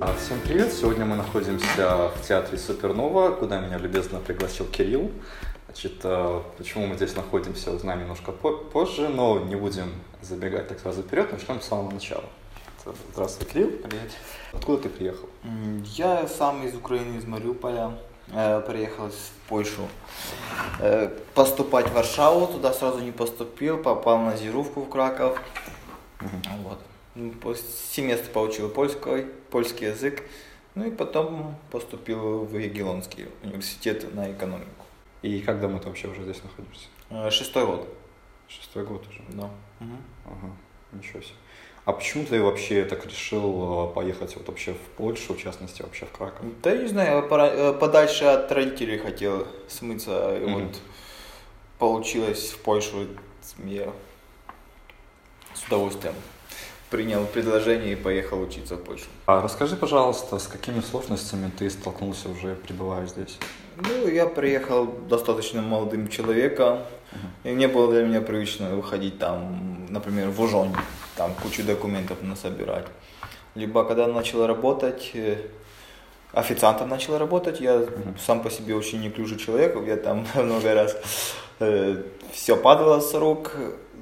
А, Всем привет! Сегодня мы находимся в театре Супернова, куда меня любезно пригласил Кирилл. Значит, а, почему мы здесь находимся, узнаем немножко по- позже, но не будем забегать так сразу вперед, начнем с самого начала. Здравствуй, Кирилл. Привет. Откуда ты приехал? Я сам из Украины, из Мариуполя. Э, Приехал в Польшу э, поступать в Варшаву. Туда сразу не поступил, попал на зировку в Краков. Вот. Ну, Семестр получил польской, польский язык. Ну и потом поступил в Егелонский университет на экономику. И как давно ты вообще уже здесь находишься? Э, Шестой год. Шестой год уже. Да. Ага, ничего себе. А почему ты вообще так решил а, поехать вот вообще в Польшу, в частности, вообще в Краков? Да не знаю, э, подальше от родителей хотел смыться. И Мгм. вот получилось в Польшу. Я с удовольствием принял предложение и поехал учиться в Польшу. А расскажи, пожалуйста, с какими сложностями ты столкнулся уже, пребывая здесь? Ну, я приехал достаточно молодым человеком. И не было для меня привычно выходить там, например, в Ужонь, там кучу документов насобирать. Либо когда начал работать, э, официантом начал работать, я сам по себе очень неклюжий человек, я там много раз все падало с рук.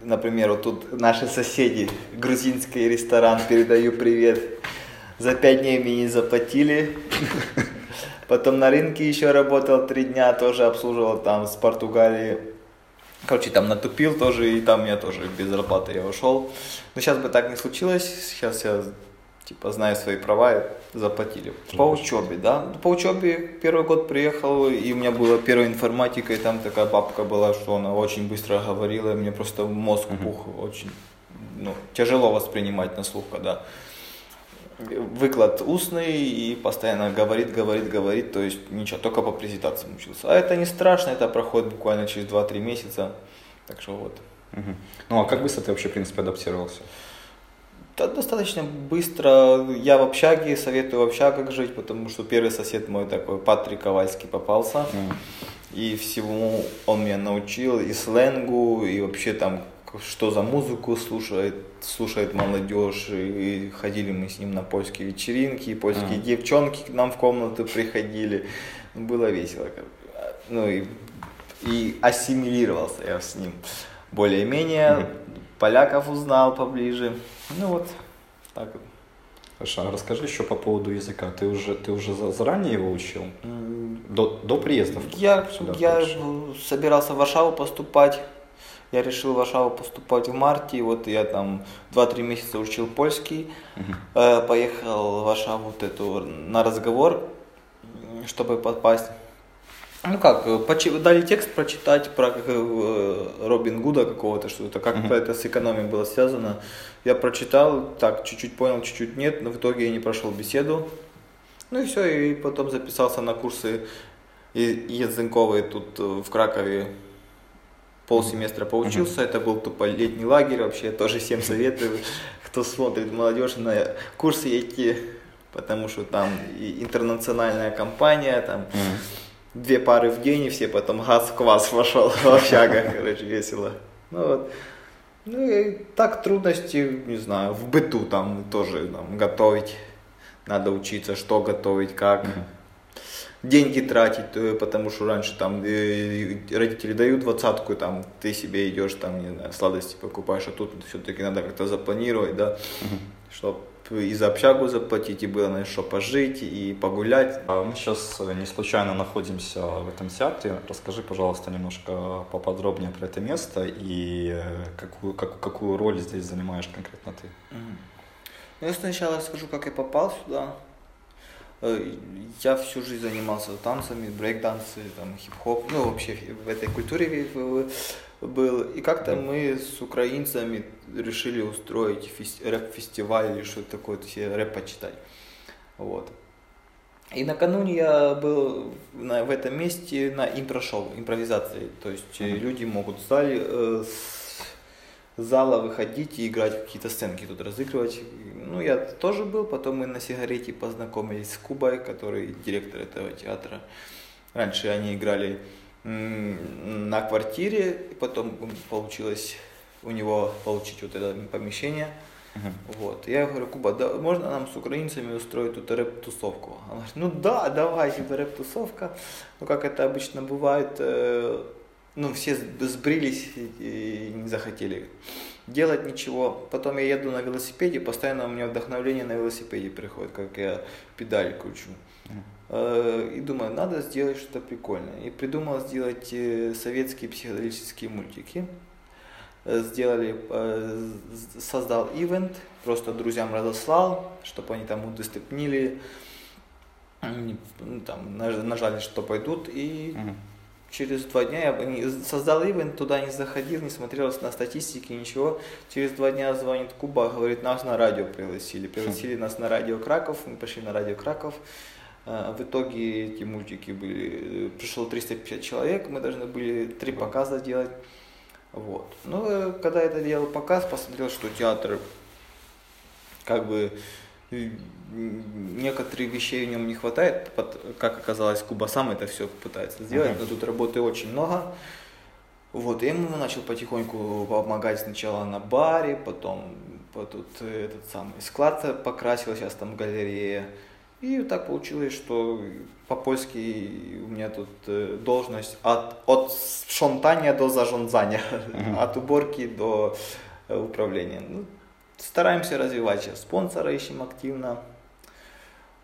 Например, вот тут наши соседи, грузинский ресторан, передаю привет. За пять дней мне не заплатили. Потом на рынке еще работал три дня, тоже обслуживал там с Португалии. Короче, там натупил тоже, и там я тоже без зарплаты я ушел. Но сейчас бы так не случилось, сейчас я типа знаю свои права, заплатили. По учебе, да. По учебе первый год приехал, и у меня была первая информатика, и там такая бабка была, что она очень быстро говорила, и мне просто мозг пух, очень ну, тяжело воспринимать на слух, когда выклад устный и постоянно говорит, говорит, говорит, то есть ничего, только по презентациям учился. А это не страшно, это проходит буквально через 2-3 месяца, так что вот. Мгм. Ну а как быстро ты вообще, в принципе, адаптировался? Да, достаточно быстро. Я в общаге, советую в общагах жить, потому что первый сосед мой такой, Патрик Ковальский, попался. Мгм. И всему он меня научил, и сленгу, и вообще там, что за музыку слушает, слушает молодежь. И ходили мы с ним на польские вечеринки, и польские Ага. девчонки к нам в комнату приходили. Было весело. Ну и, и ассимилировался я с ним более-менее. Мгм. Поляков узнал поближе. Ну вот, так вот. Хорошо, а расскажи еще по поводу языка. Ты уже, ты уже за- заранее его учил? До, до приезда в- Я, сюда, я в- собирался в Варшаву поступать. Я решил в Варшаву поступать в марте. Вот я там 2-3 месяца учил польский. Э, Поехал в Варшаву вот эту, на разговор, чтобы попасть. Ну как, э, дали текст прочитать про как, э, Робин Гуда какого-то, что-то, как Мгм. это с экономией было связано. Я прочитал, так, чуть-чуть понял, чуть-чуть нет, но в итоге я не прошел беседу. Ну и все, и потом записался на курсы языковые тут э, в Кракове. Полсеместра поучился, это был тупо летний лагерь, вообще тоже всем советую, кто смотрит молодежь на курсы идти, потому что там и интернациональная компания, там Мгм. Две пары в день, и все потом газ в квас вошел в общагах, короче, весело. Ну вот. Ну и так трудности, не знаю, в быту там тоже там, готовить, надо учиться, что готовить, как. Деньги тратить, э, потому что раньше там э, родители дают двадцатку, там ты себе идешь, там, не знаю, сладости покупаешь, а тут все-таки надо как-то запланировать, да, Мгм. чтобы и за общагу заплатить, и было на что пожить, и погулять. А Мы сейчас э, не случайно находимся в этом театре. Расскажи, пожалуйста, немножко поподробнее про это место и э, какую, как- какую роль здесь занимаешь конкретно ты. Ну, я сначала скажу, как я попал сюда. Э, Я всю жизнь занимался танцами, брейк-дансы, там, хип-хоп, ну, вообще в этой культуре был. И как-то мы с украинцами решили устроить фес- рэп-фестиваль или что-то такое, то есть рэп почитать. Вот. И накануне я был на, в этом месте на импро-шоу, импровизации. То есть э, Мгм. люди могут в зале э, с зала выходить и играть какие-то сценки тут разыгрывать. Ну, я тоже был, потом мы на сигарете познакомились с Кубой, который директор этого театра. Раньше они играли на квартире, потом получилось у него получить вот это помещение. Uh-huh. Вот. Я говорю, Куба, да, можно нам с украинцами устроить тут рэп-тусовку? Она говорит, ну да, давай, типа рэп-тусовка. Ну, как это обычно бывает, э, ну, все сбрились и не захотели делать ничего. Потом я еду на велосипеде, постоянно у меня вдохновление на велосипеде приходит, как я педаль кручу. Э, и думаю, надо сделать что-то прикольное. И придумал сделать э, советские психоделические мультики. Э, сделали, создал ивент, просто друзьям разослал, чтобы они там удоступнили, ну, там, нажали, что пойдут, и угу через два дня я создал ивент, туда не заходил, не смотрел на статистики, ничего. Через два дня звонит Куба, говорит, нас на радио пригласили. Пригласили нас на радио Краков, мы пошли на радио Краков. А, в итоге эти мультики были, пришло 350 человек, мы должны были три показа делать. Вот. Ну, э, когда я это делал показ, посмотрел, что театр как бы некоторых вещей в нем не хватает, как оказалось, Куба сам это все пытается сделать, uh-huh. но тут работы очень много. Вот, и ему начал потихоньку помогать сначала на баре, потом тут этот самый склад покрасил, сейчас там галерея. И так получилось, что по-польски у меня тут э, должность от, от шонтания до зажонзания, uh-huh. от уборки до э, управления. Ну, Стараемся развивать сейчас спонсора, ищем активно.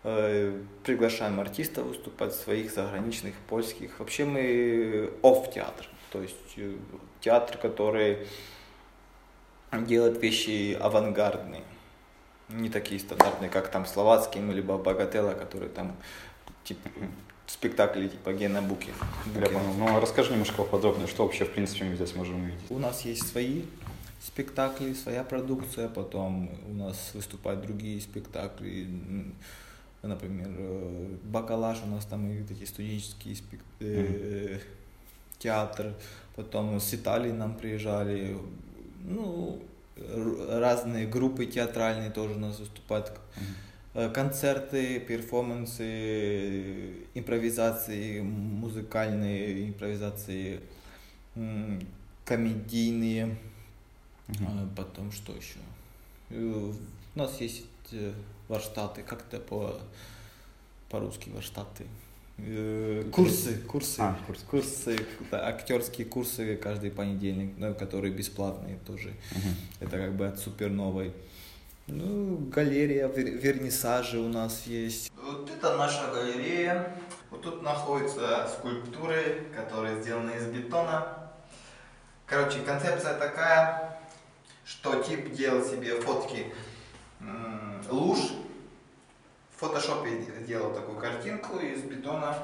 Э, приглашаем артистов выступать своих заграничных, польских. Вообще мы офф-театр, то есть э, театр, который делает вещи авангардные, не такие стандартные, как там словацкий либо Богателла, которые там типа спектакли типа Гена Буки. Я понял. Ну, а расскажи немножко подробнее, что вообще, в принципе, мы здесь можем увидеть. У нас есть свои спектакли, своя продукция, потом у нас выступают другие спектакли, например, э, Бакалаш у нас там и такие студенческие спек... mm-hmm. театр, потом с Италии нам приезжали, ну, разные группы театральные тоже у нас выступают, mm-hmm. концерты, перформансы, импровизации, музыкальные импровизации, комедийные, Угу. Потом что еще? Э, у нас есть э, варштаты, как-то по по-русски варштаты. Курсы, курсы, а, курсы, курсы да, актерские курсы каждый понедельник, ну, которые бесплатные тоже. Угу. Это как бы от суперновой. Ну, галерея, вернисажи у нас есть. Вот это наша галерея. Вот тут находятся скульптуры, которые сделаны из бетона. Короче, концепция такая, что тип делал себе фотки луж, в фотошопе делал такую картинку из бетона,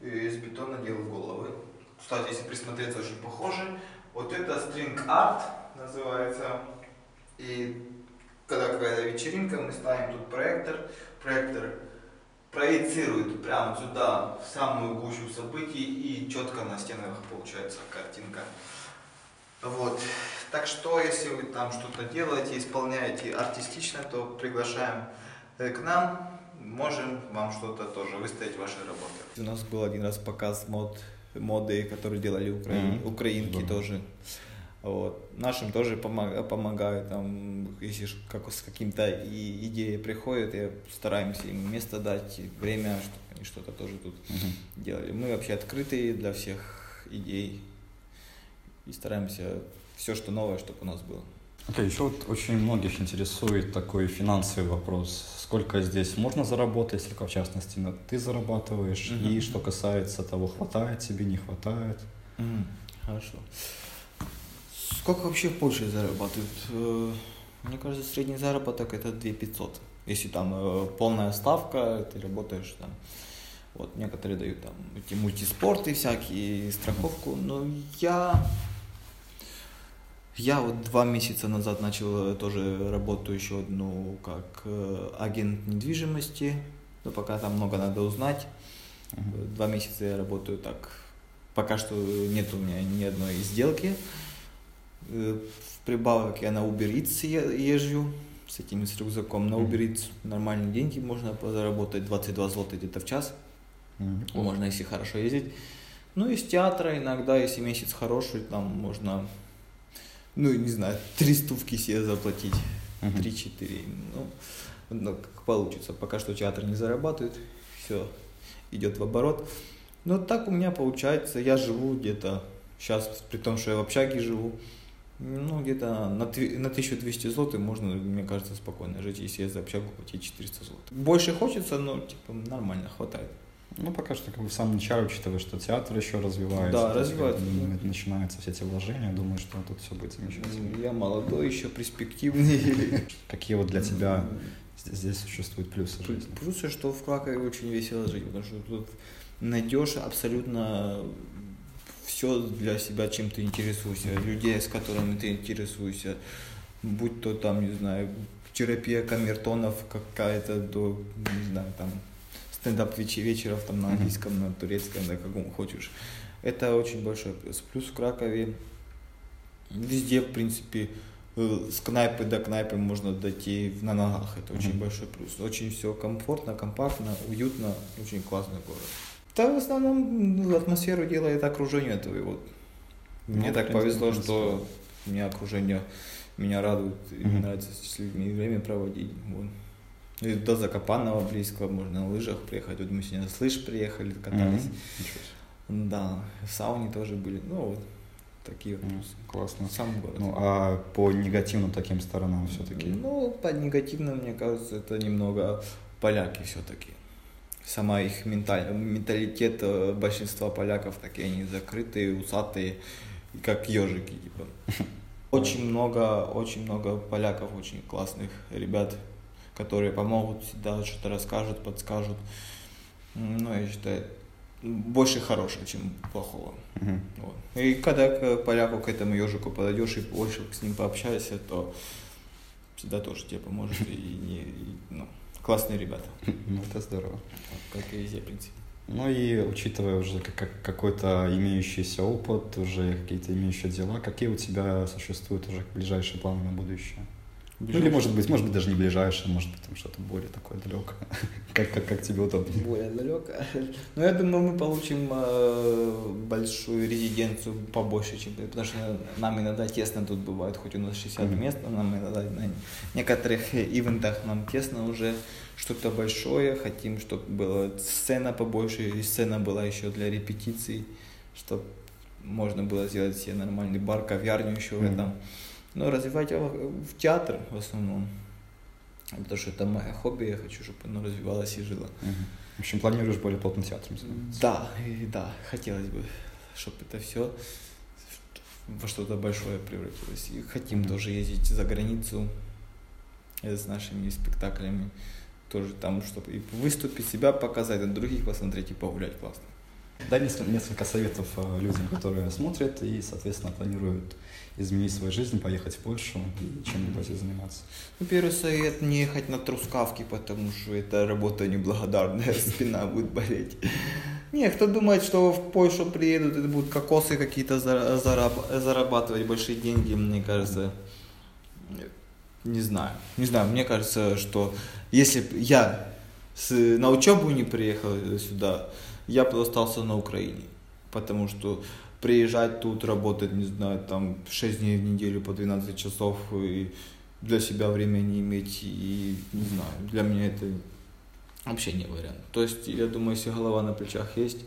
из бетона делал головы. Кстати, если присмотреться, очень похожи. Вот это string art называется. И когда какая-то вечеринка, мы ставим тут проектор. Проектор проецирует прямо сюда, в самую гущу событий, и четко на стенах получается картинка. Вот. Так что, если вы там что-то делаете, исполняете артистично, то приглашаем э, к нам, можем вам что-то тоже выставить ваши работы. У нас был один раз показ мод, моды, которые делали укра... mm-hmm. украинки да. тоже. Вот. Нашим тоже помог, помогают, там, если как, с каким-то и идеей приходят, я стараемся им место дать, время, чтобы они что-то тоже тут mm-hmm. делали. Мы вообще открытые для всех идей и стараемся все, что новое, чтобы у нас было. Okay, еще вот очень многих интересует такой финансовый вопрос. Сколько здесь можно заработать, сколько в частности ты зарабатываешь, mm-hmm. и что касается того, хватает тебе, не хватает. Mm-hmm. Хорошо. Сколько вообще в Польше зарабатывают? Э, мне кажется, средний заработок это 2 500. Если там э, полная ставка, ты работаешь там. Вот некоторые дают там эти мультиспорты всякие, страховку. Но я я вот два месяца назад начал э, тоже работу еще одну как э, агент недвижимости, но пока там много надо узнать. Uh-huh. Два месяца я работаю так. Пока что нет у меня ни одной сделки. Э, в прибавок я на Uber Eats езжу с этим с рюкзаком. На Uber Eats нормальные деньги можно заработать, 22 злота где-то в час. Uh-huh. Можно, если хорошо ездить. Ну, из театра иногда, если месяц хороший, там можно ну, не знаю, три стувки себе заплатить. 3-4. Ну, ну, как получится. Пока что театр не зарабатывает, все идет в оборот. Но так у меня получается, я живу где-то, сейчас, при том, что я в общаге живу, ну, где-то на, на 1200 злотых можно, мне кажется, спокойно жить, если я за общагу платить 400 злотых. Больше хочется, но, типа, нормально, хватает. Ну, пока что как бы в самом начале, учитывая, что театр еще развивается. Да, развивается. Как, начинаются все эти вложения, думаю, что тут все будет замечательно. Я молодой, еще перспективный. Какие вот для тебя здесь существуют плюсы жизни? Плюсы, что в Кракове очень весело жить, потому что тут найдешь абсолютно все для себя, чем ты интересуешься, людей, с которыми ты интересуешься, будь то там, не знаю, терапия камертонов какая-то до, не знаю, там, стендап вечеров там на английском, на турецком, на каком хочешь. Это очень большой плюс. Плюс в Кракове везде, в принципе, э, с кнайпы до кнайпы можно дойти на ногах. Это очень mm-hmm. большой плюс. Очень все комфортно, компактно, уютно, очень классный город. Да, в основном ну, атмосферу делает окружение твоего. Мне ну, так повезло, что у меня окружение меня радует, и mm-hmm. нравится с людьми время проводить. Вот. И до Закопанного близко, можно на лыжах приехать. Вот мы сегодня с лыж приехали, катались. Mm-hmm. Да, в сауне тоже были. Ну вот, такие вот mm, Классно. Сам город. Ну, а по негативным таким сторонам все-таки? Ну, по негативным, мне кажется, это немного поляки все-таки. Сама их менталь... менталитет э, большинства поляков, такие они закрытые, усатые, как ежики, типа. Очень много, очень много поляков, очень классных ребят, которые помогут всегда, что-то расскажут, подскажут. Ну, я считаю, больше хорошего, чем плохого. Uh-huh. Вот. И когда к поляку, к этому ежику подойдешь и больше с ним пообщаешься, то всегда тоже тебе поможет. И, и, и ну, классные ребята. Ну, это здорово. Как и везде, в принципе. Ну и учитывая уже как, какой-то имеющийся опыт, уже какие-то имеющие дела, какие у тебя существуют уже ближайшие планы на будущее? Ну, или, может быть, может быть, даже не ближайшее, может быть, там что-то более такое далекое. как, как, как тебе удобно? Более далекое. Ну, я думаю, мы получим э, большую резиденцию побольше, чем... Потому что нам иногда тесно тут бывает, хоть у нас 60 mm-hmm. мест, но нам иногда на некоторых ивентах нам тесно уже что-то большое. Хотим, чтобы была сцена побольше, и сцена была еще для репетиций, чтобы можно было сделать себе нормальный бар, кавярню еще mm-hmm. в этом но развивать его в театр в основном. Потому что это мое хобби, я хочу, чтобы оно развивалось и жило. Угу. В общем, планируешь более плотным театром заниматься? Да, и, да, хотелось бы, чтобы это все во что-то большое превратилось. И хотим угу. тоже ездить за границу с нашими спектаклями. Тоже там, чтобы и выступить, себя показать, а других посмотреть и погулять классно. Дай несколько советов э, людям, которые смотрят и, соответственно, планируют изменить свою жизнь, поехать в Польшу и чем-нибудь заниматься? Ну, первый совет – не ехать на трускавки, потому что это работа неблагодарная, спина будет болеть. Не, кто думает, что в Польшу приедут и будут кокосы какие-то зарабатывать большие деньги, мне кажется, не знаю. Не знаю, мне кажется, что если я на учебу не приехал сюда, я бы остался на Украине. Потому что приезжать тут, работать, не знаю, там 6 дней в неделю по 12 часов и для себя время не иметь, и не знаю, для меня это вообще не вариант. То есть, я думаю, если голова на плечах есть,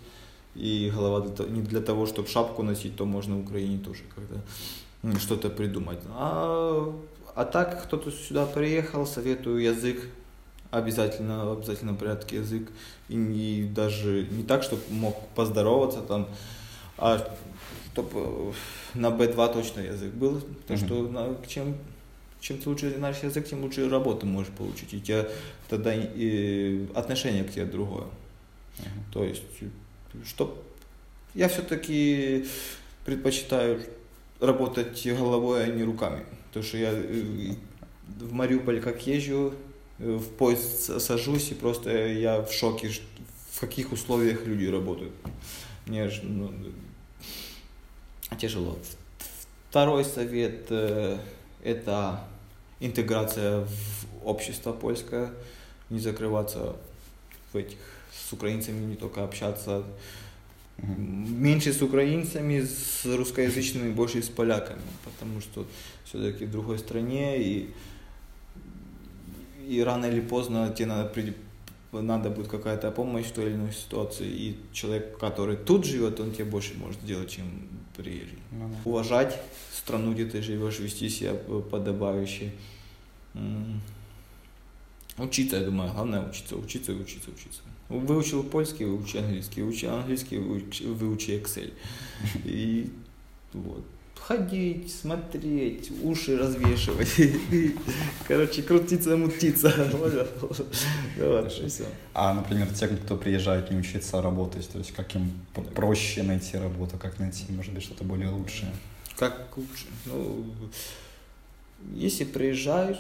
и голова не для того, чтобы шапку носить, то можно в Украине тоже когда что-то придумать. А, а так, кто-то сюда приехал, советую язык, обязательно, в обязательном порядке язык, и, и даже не так, чтобы мог поздороваться там, а чтобы э, на B2 точно язык был, потому mm-hmm. что на, чем чем ты лучше знаешь язык, тем лучше работу можешь получить. И у тебя тогда и отношение к тебе другое. Uh-huh. То есть, что я все-таки предпочитаю работать головой, а не руками. Потому что я э, в Мариуполь как езжу, э, в поезд сажусь, и просто я в шоке, в каких условиях люди работают. Мне ну, тяжело. Второй совет э, это интеграция в общество польское, не закрываться в этих с украинцами не только общаться, меньше с украинцами, с русскоязычными, больше с поляками, потому что все-таки в другой стране и и рано или поздно тебе надо, при- надо будет какая-то помощь в той или иной ситуации, и человек, который тут живет, он тебе больше может сделать, чем приезжий. Ну да. Уважать страну, где ты живешь, вести себя подобающе. Учиться, я думаю, главное учиться, учиться и учиться, учиться. Выучил польский, выучи английский, учи английский, выучи, выучи Excel. И вот. Ходить, смотреть, уши развешивать. Короче, крутиться, мутиться. Вот, и всё. А, например, тем, кто приезжает не учиться, а работать, то есть как им проще найти работу, как найти, может быть, что-то более лучшее? Как лучше? Ну, если приезжаешь,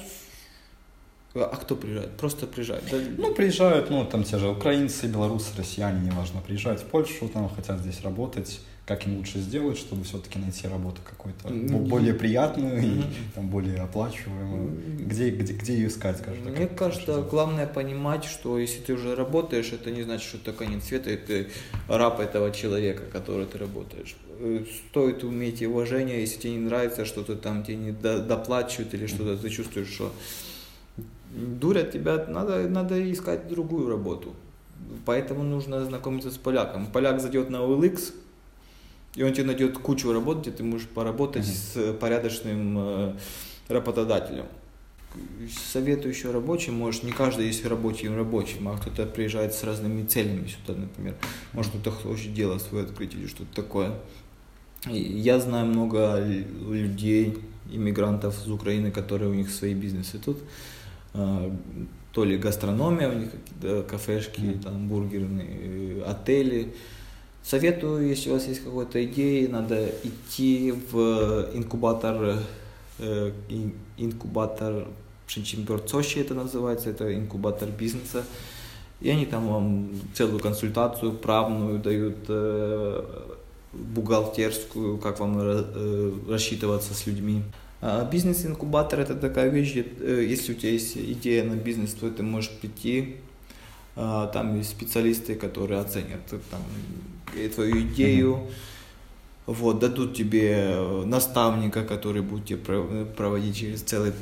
а кто приезжает? Просто приезжает. Да, Ну, приезжают, ну, там те же украинцы, белорусы, россияне, неважно, приезжают в Польшу, там хотят здесь работать, как им лучше сделать, чтобы все-таки найти работу какую-то более приятную и там более оплачиваемую. Где, где, где ее искать, скажем так? Мне кажется, лучше главное понимать, что если ты уже работаешь, это не значит, что это конец света, и ты раб этого человека, который ты работаешь. Э, Стоит уметь и уважение, если тебе не нравится, что-то там тебе не до- доплачивают или что-то, ты чувствуешь, что дурят тебя, надо, надо искать другую работу. Поэтому нужно знакомиться с поляком. Поляк зайдет на OLX, и он тебе найдет кучу работ, где ты можешь поработать Мгм. с порядочным э, работодателем. Советую еще рабочим, может, не каждый есть рабочим рабочим, а кто-то приезжает с разными целями сюда, например. Может, кто-то хочет дело свое открыть или что-то такое. И Я знаю много людей, иммигрантов из Украины, которые у них свои бизнесы тут. А, То ли гастрономия, у них какие-то кафешки, Мгм. там бургерные, э, отели. Советую, если у вас есть какая-то идея, надо идти в инкубатор, э, ин- инкубатор Przedsiębiorczości это называется, это инкубатор бизнеса. И они там вам целую консультацию правную дают, э, бухгалтерскую, как вам ра- э, рассчитываться с людьми. А Бизнес-инкубатор это такая вещь, э, если у тебя есть идея на бизнес, то ты можешь прийти, там есть специалисты, которые оценят там, твою идею, вот, дадут тебе э, наставника, который будет тебе про- проводить через целый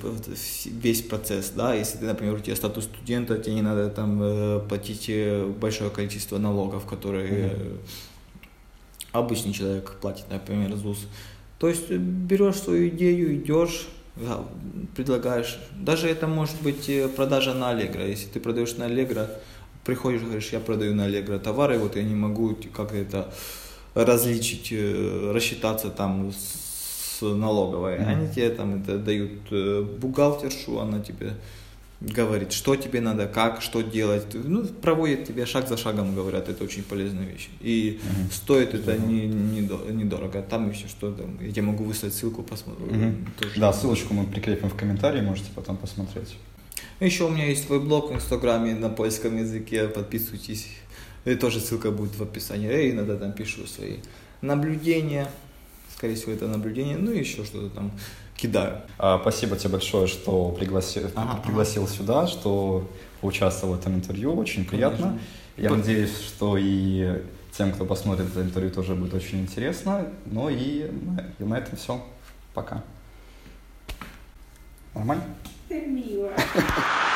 весь процесс, да, если ты, например, у тебя статус студента, тебе не надо там э, платить э, большое количество налогов, которые э, обычный человек платит, например, ЗУС. То есть берешь свою идею, идешь, да, предлагаешь. Даже это может быть продажа на Allegro. Если ты продаешь на Allegro, приходишь, говоришь, я продаю на Allegro товары, вот я не могу как это различить, э, рассчитаться там с налоговой. Мгм. Они тебе там это дают э, бухгалтершу, она тебе говорит, что тебе надо, как, что делать. Ну, проводят тебе шаг за шагом, говорят, это очень полезная вещь. И Мгм. стоит это Здорово. не, не до- недорого. Там еще что там, я тебе могу выслать ссылку, посмотрю. Мгм. Да, ссылочку мы прикрепим в комментарии, можете потом посмотреть. Еще у меня есть свой блог в Инстаграме на польском языке, подписывайтесь. И тоже ссылка будет в описании. Я иногда там пишу свои наблюдения. Скорее всего, это наблюдение. Ну и еще что-то там кидаю. А, Спасибо тебе большое, что пригласил, Ага, пригласил сюда, что участвовал в этом интервью. Очень приятно. Конечно. Я По- надеюсь, что и тем, кто посмотрит это интервью, тоже будет очень интересно. Ну и и на этом все. Пока. Нормально? Ты мила.